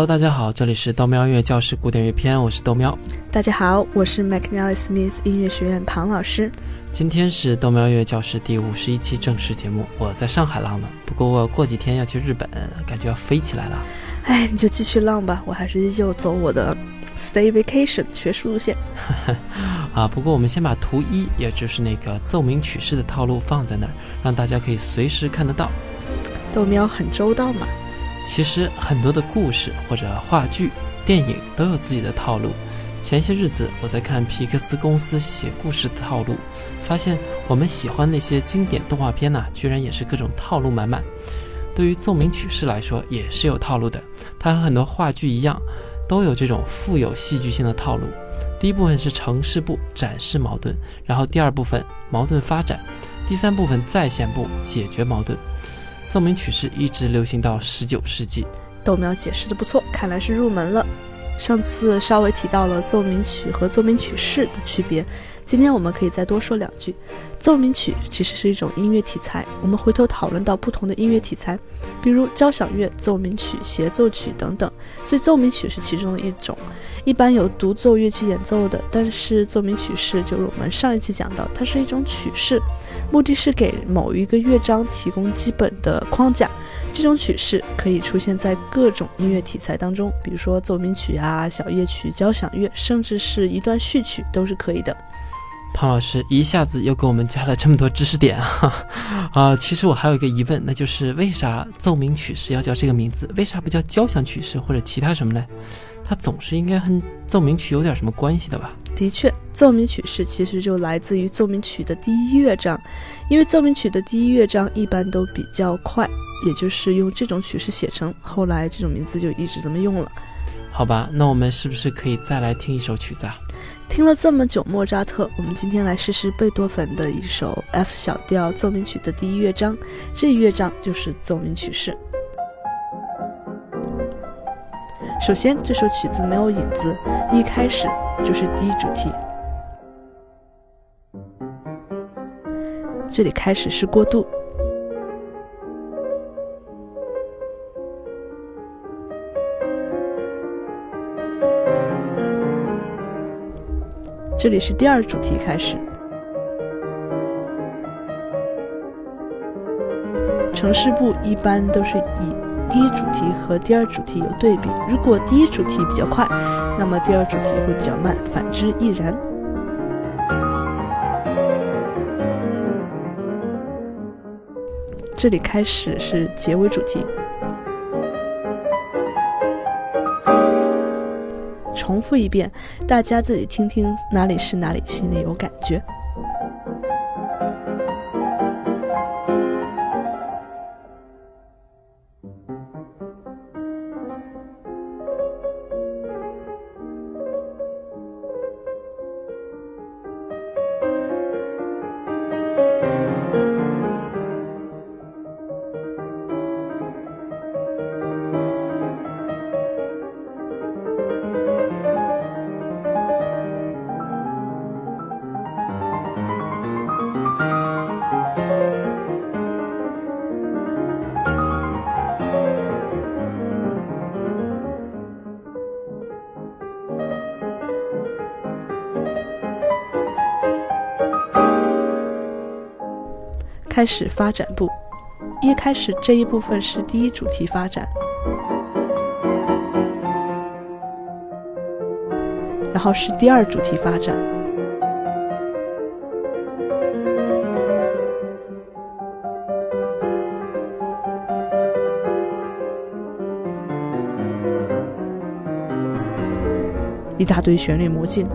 Hello，大家好，这里是豆喵音乐教室古典乐篇，我是豆喵。大家好，我是 McNally Smith 音乐学院唐老师。今天是豆喵音乐教室第五十一期正式节目，我在上海浪呢，不过我过几天要去日本，感觉要飞起来了。哎，你就继续浪吧，我还是依旧走我的 Stay Vacation 学术路线。啊，不过我们先把图一，也就是那个奏鸣曲式的套路放在那儿，让大家可以随时看得到。豆喵很周到嘛。其实很多的故事或者话剧、电影都有自己的套路。前些日子我在看皮克斯公司写故事的套路，发现我们喜欢那些经典动画片呢，居然也是各种套路满满。对于奏鸣曲式来说，也是有套路的。它和很多话剧一样，都有这种富有戏剧性的套路。第一部分是城市部展示矛盾，然后第二部分矛盾发展，第三部分再现部解决矛盾。奏鸣曲式一直流行到十九世纪。豆苗解释的不错，看来是入门了。上次稍微提到了奏鸣曲和奏鸣曲式的区别，今天我们可以再多说两句。奏鸣曲其实是一种音乐题材，我们回头讨论到不同的音乐题材，比如交响乐、奏鸣曲、协奏曲等等，所以奏鸣曲是其中的一种。一般有独奏乐器演奏的，但是奏鸣曲式就是我们上一期讲到，它是一种曲式，目的是给某一个乐章提供基本的框架。这种曲式可以出现在各种音乐题材当中，比如说奏鸣曲啊、小夜曲、交响乐，甚至是一段序曲都是可以的。庞老师一下子又给我们加了这么多知识点啊！啊，其实我还有一个疑问，那就是为啥奏鸣曲式要叫这个名字？为啥不叫交响曲式或者其他什么呢？它总是应该和奏鸣曲有点什么关系的吧？的确，奏鸣曲式其实就来自于奏鸣曲的第一乐章，因为奏鸣曲的第一乐章一般都比较快，也就是用这种曲式写成，后来这种名字就一直这么用了。好吧，那我们是不是可以再来听一首曲子啊？听了这么久莫扎特，我们今天来试试贝多芬的一首 F 小调奏鸣曲的第一乐章，这一乐章就是奏鸣曲式。首先，这首曲子没有影子，一开始就是第一主题，这里开始是过渡。这里是第二主题开始，城市部一般都是以第一主题和第二主题有对比。如果第一主题比较快，那么第二主题会比较慢，反之亦然。这里开始是结尾主题。重复一遍，大家自己听听哪里是哪里，心里有感觉。开始发展部，一开始这一部分是第一主题发展，然后是第二主题发展，一大堆旋律魔镜。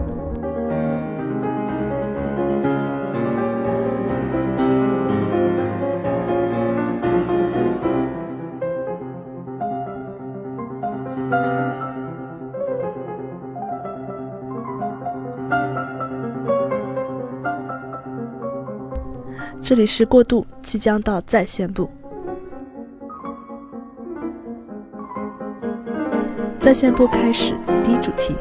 这里是过渡，即将到在线部。在线部开始，第一主题。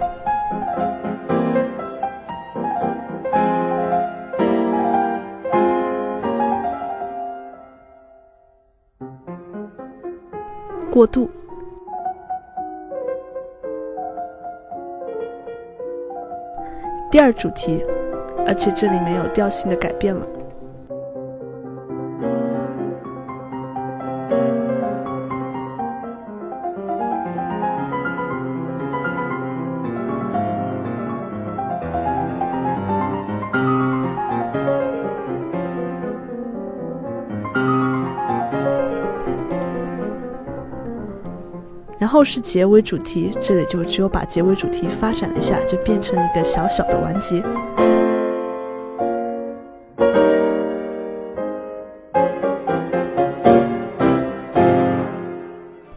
过渡。第二主题，而且这里没有调性的改变了。后是结尾主题，这里就只有把结尾主题发展一下，就变成一个小小的完结。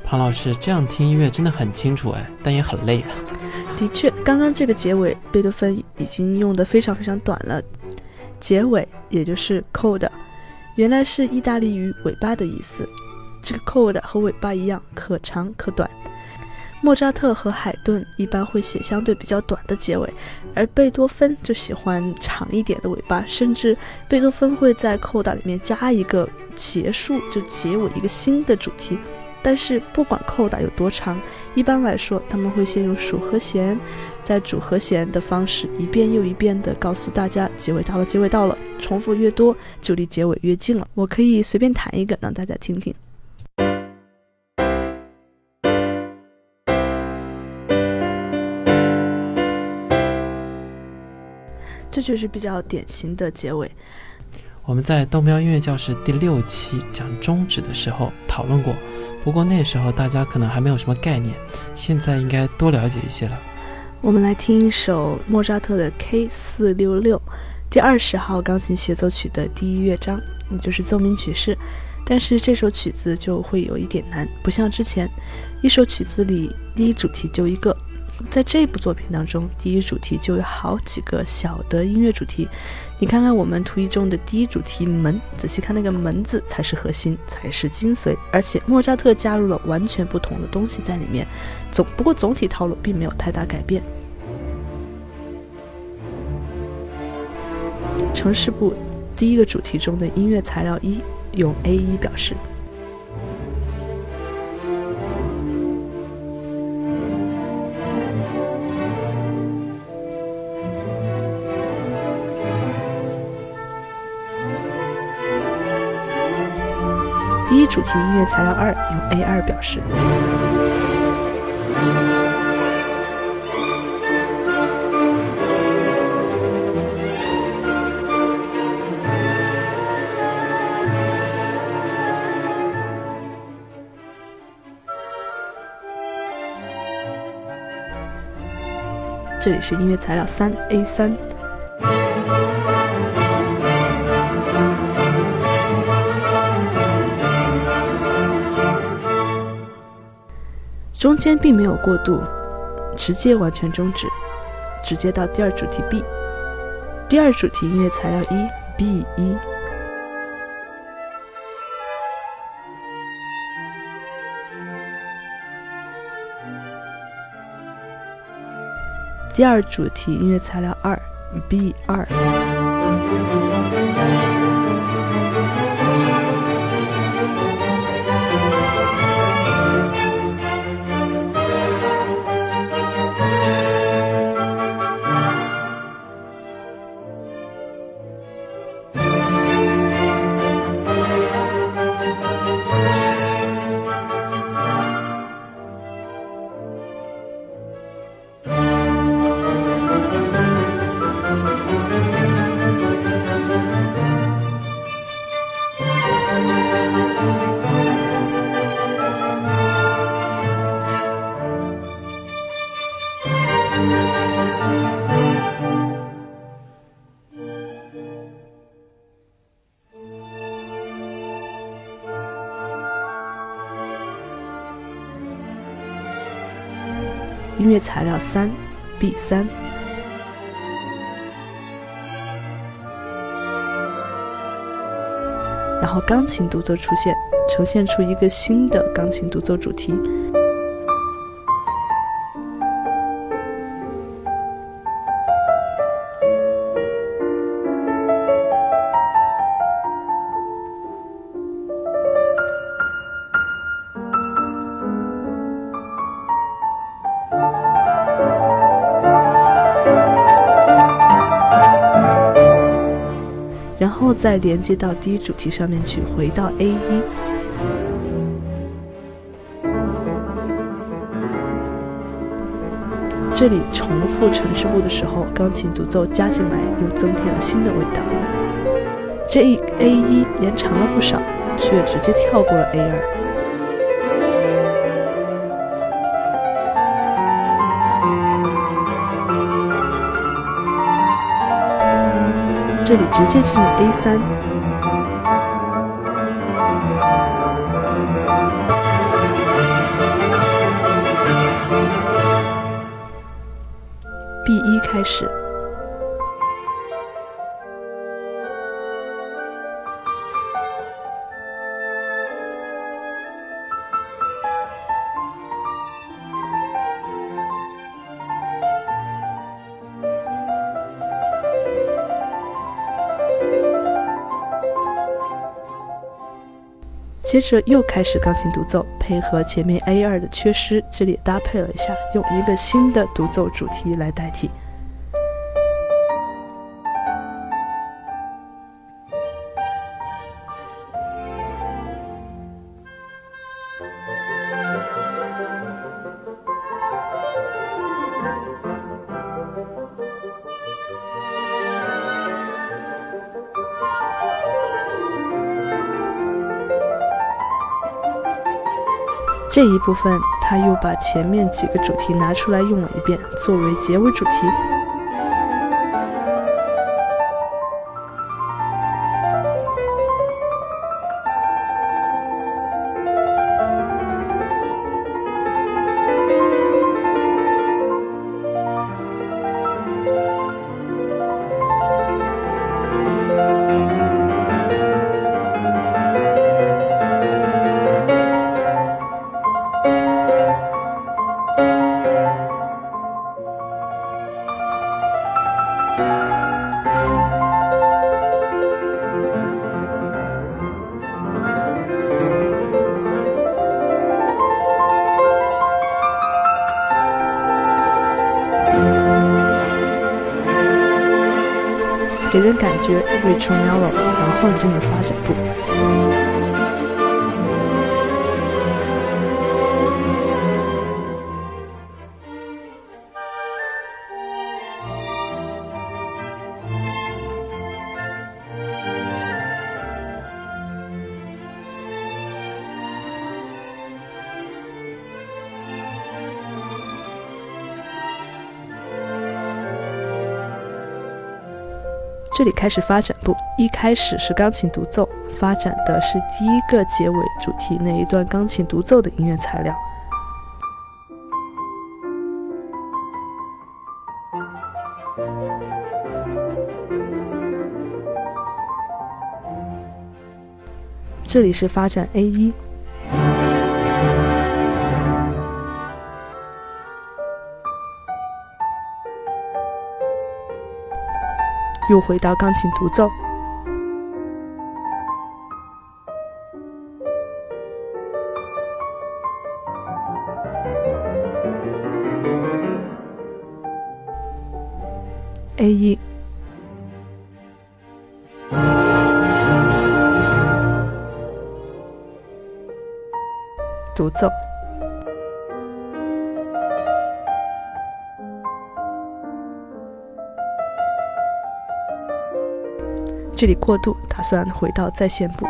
庞老师这样听音乐真的很清楚哎，但也很累啊。的确，刚刚这个结尾，贝多芬已经用的非常非常短了。结尾也就是 coda，原来是意大利语“尾巴”的意思。这个 coda 和尾巴一样，可长可短。莫扎特和海顿一般会写相对比较短的结尾，而贝多芬就喜欢长一点的尾巴，甚至贝多芬会在扣打里面加一个结束，就结尾一个新的主题。但是不管扣打有多长，一般来说他们会先用数和弦，在主和弦的方式一遍又一遍地告诉大家结尾到了，结尾到了。重复越多，就离结尾越近了。我可以随便弹一个让大家听听。这就是比较典型的结尾。我们在豆喵音乐教室第六期讲终止的时候讨论过，不过那时候大家可能还没有什么概念，现在应该多了解一些了。我们来听一首莫扎特的 K 四六六第二十号钢琴协奏曲的第一乐章，也就是奏鸣曲式。但是这首曲子就会有一点难，不像之前一首曲子里第一主题就一个。在这部作品当中，第一主题就有好几个小的音乐主题。你看看我们图一中的第一主题“门”，仔细看那个“门”字才是核心，才是精髓。而且莫扎特加入了完全不同的东西在里面。总不过总体套路并没有太大改变。城市部第一个主题中的音乐材料一用 A 一表示。一主题音乐材料二用 A 二表示。这里是音乐材料三 A 三。中间并没有过渡，直接完全终止，直接到第二主题 B。第二主题音乐材料一 B 一。第二主题音乐材料二 B 二。音乐材料三 B 三，然后钢琴独奏出现，呈现出一个新的钢琴独奏主题。再连接到第一主题上面去，回到 A 一。这里重复城市部的时候，钢琴独奏加进来，又增添了新的味道。这一 A 一延长了不少，却直接跳过了 A 二。这里直接进入 A 三。B 一开始。接着又开始钢琴独奏，配合前面 A 二的缺失，这里搭配了一下，用一个新的独奏主题来代替。这一部分，他又把前面几个主题拿出来用了一遍，作为结尾主题。感觉 rich mellow，然后进入发展部。这里开始发展部，一开始是钢琴独奏，发展的是第一个结尾主题那一段钢琴独奏的音乐材料。这里是发展 A 一。又回到钢琴独奏，A 一，独奏。这里过渡，打算回到在线部。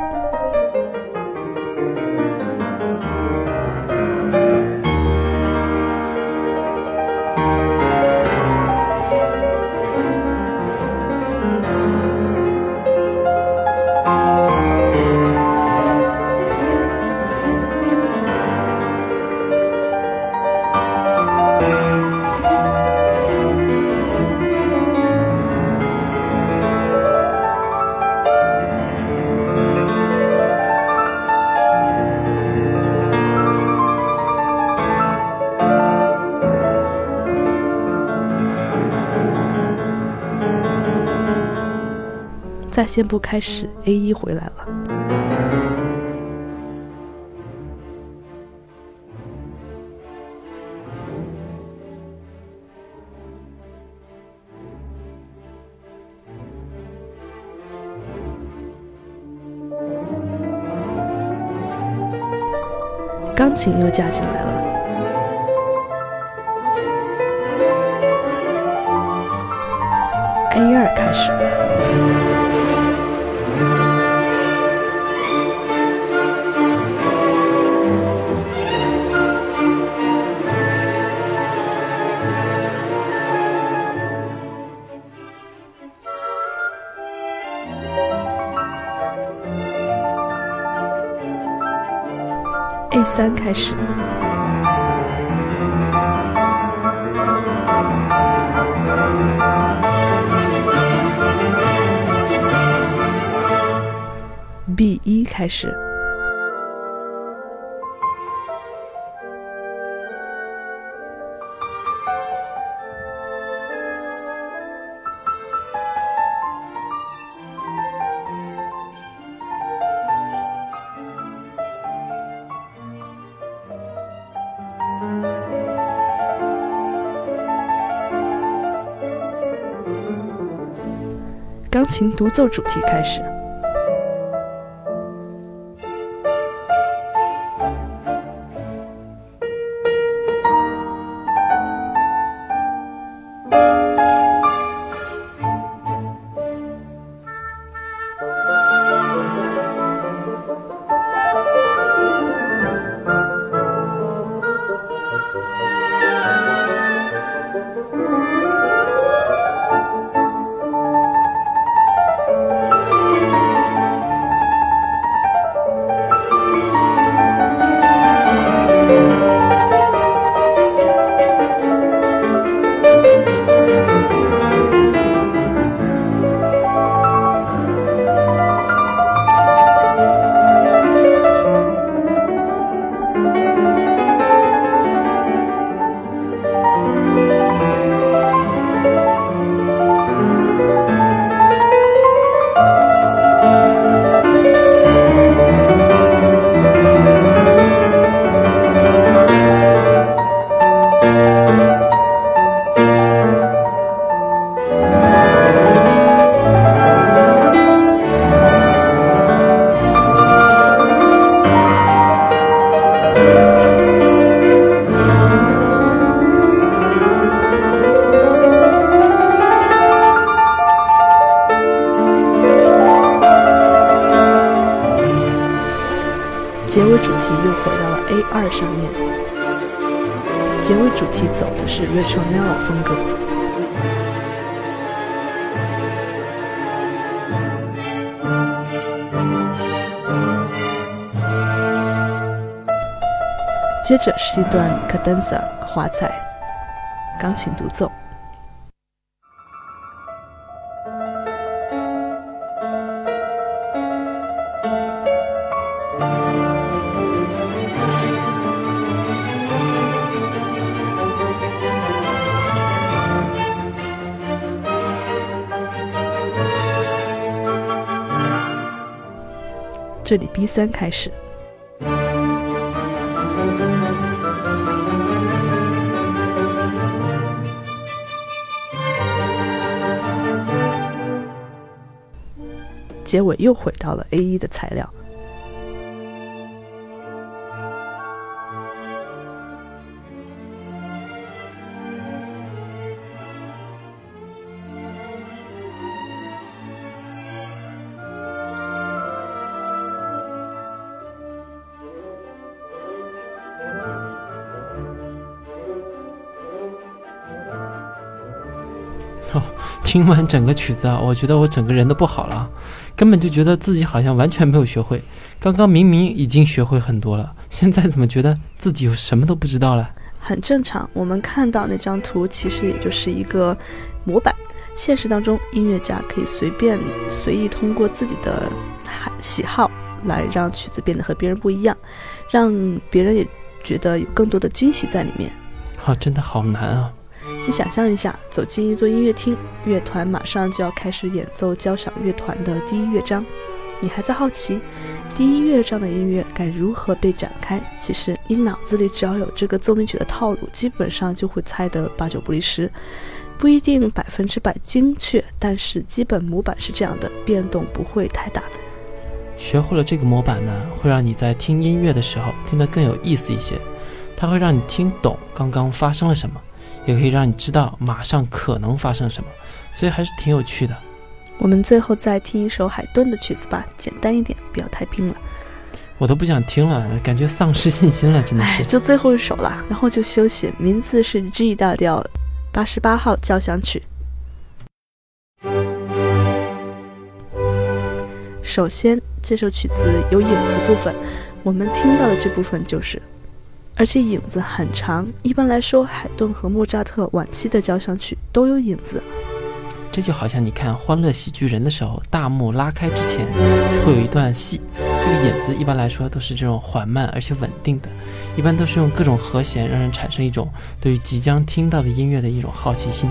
先不开始 a 一回来了。钢琴又架起来了。A 二开始了。三开始，B 一开始。琴独奏主题开始。一起走的是 Ritornello 风格。接着是一段 Cadenza 华彩钢琴独奏。这里 B 三开始，结尾又回到了 A 一的材料。听完整个曲子啊，我觉得我整个人都不好了，根本就觉得自己好像完全没有学会。刚刚明明已经学会很多了，现在怎么觉得自己什么都不知道了？很正常，我们看到那张图其实也就是一个模板。现实当中，音乐家可以随便随意通过自己的喜好来让曲子变得和别人不一样，让别人也觉得有更多的惊喜在里面。啊，真的好难啊！你想象一下，走进一座音乐厅，乐团马上就要开始演奏交响乐团的第一乐章，你还在好奇第一乐章的音乐该如何被展开？其实你脑子里只要有这个奏鸣曲的套路，基本上就会猜得八九不离十，不一定百分之百精确，但是基本模板是这样的，变动不会太大。学会了这个模板呢，会让你在听音乐的时候听得更有意思一些。它会让你听懂刚刚发生了什么，也可以让你知道马上可能发生什么，所以还是挺有趣的。我们最后再听一首海顿的曲子吧，简单一点，不要太拼了。我都不想听了，感觉丧失信心了，真的是。就最后一首了，然后就休息。名字是 G 大调八十八号交响曲。首先，这首曲子有影子部分，我们听到的这部分就是，而且影子很长。一般来说，海顿和莫扎特晚期的交响曲都有影子。这就好像你看《欢乐喜剧人》的时候，大幕拉开之前会有一段戏，这个影子一般来说都是这种缓慢而且稳定的，一般都是用各种和弦让人产生一种对于即将听到的音乐的一种好奇心。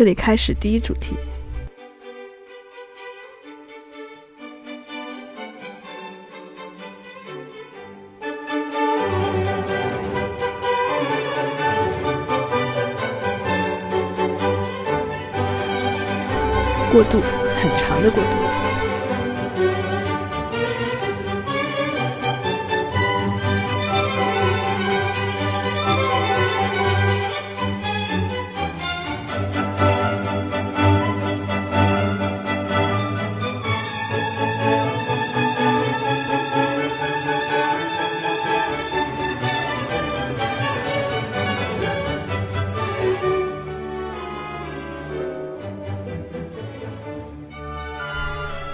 这里开始第一主题，过渡，很长的过渡。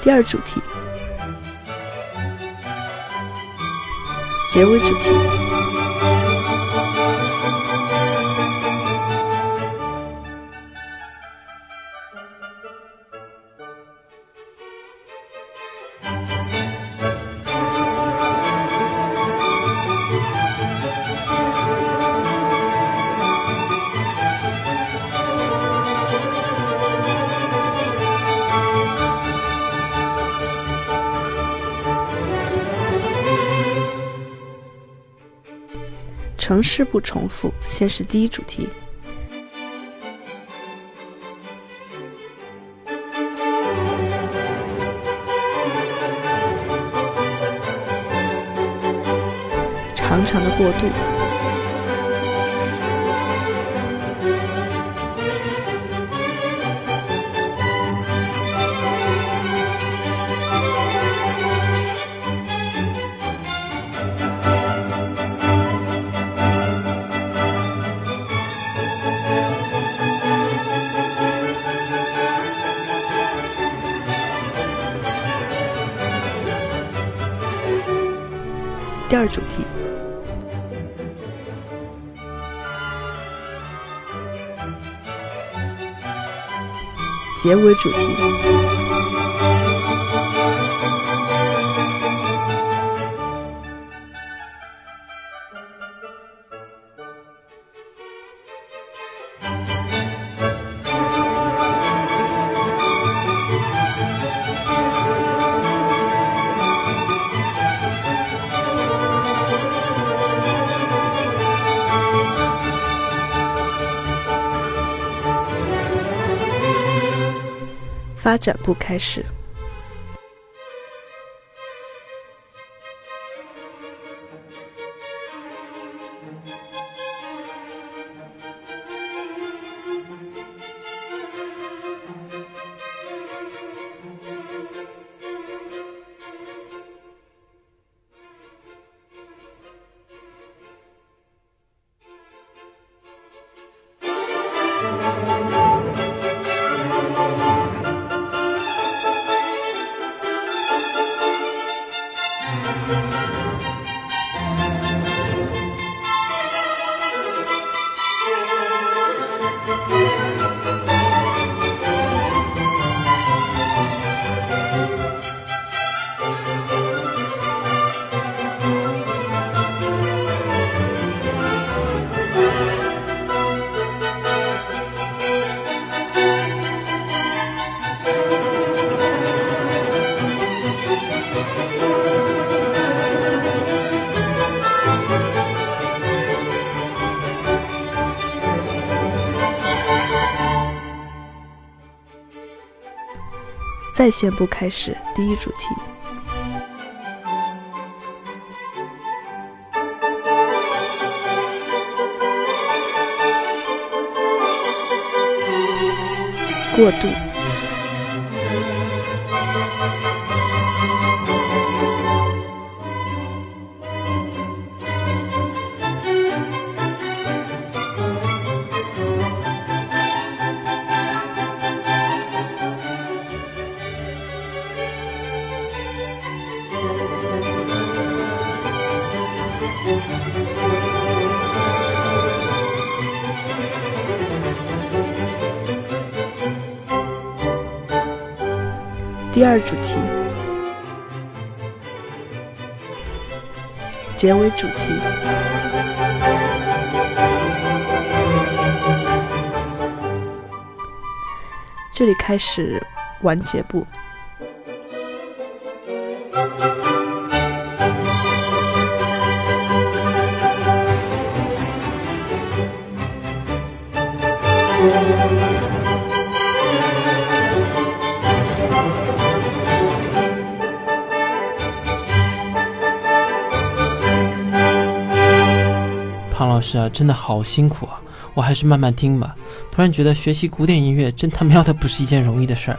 第二主题，结尾主题。城市不重复，先是第一主题，长长的过渡。主题，结尾主题。发展部开始。在线部开始，第一主题。过渡。二主题，结尾主题，这里开始完结部。师啊，真的好辛苦啊！我还是慢慢听吧。突然觉得学习古典音乐真他喵的不是一件容易的事儿。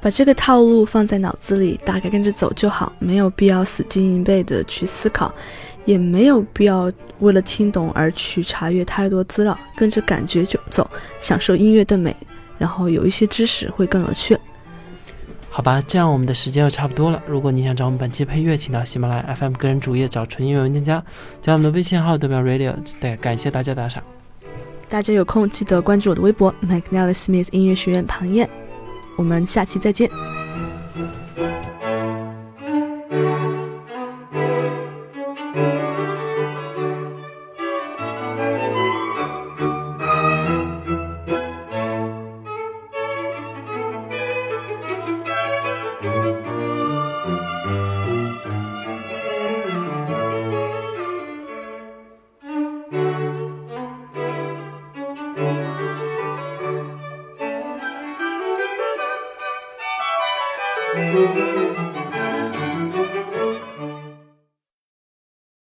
把这个套路放在脑子里，大概跟着走就好，没有必要死记硬背的去思考，也没有必要为了听懂而去查阅太多资料，跟着感觉就走，享受音乐的美，然后有一些知识会更有趣。好吧，这样我们的时间又差不多了。如果你想找我们本期配乐，请到喜马拉雅 FM 个人主页找纯音乐文件夹，加我们的微信号“德表 Radio”。对，感谢大家打赏。大家有空记得关注我的微博 “McNally Smith 音乐学院庞燕”。我们下期再见。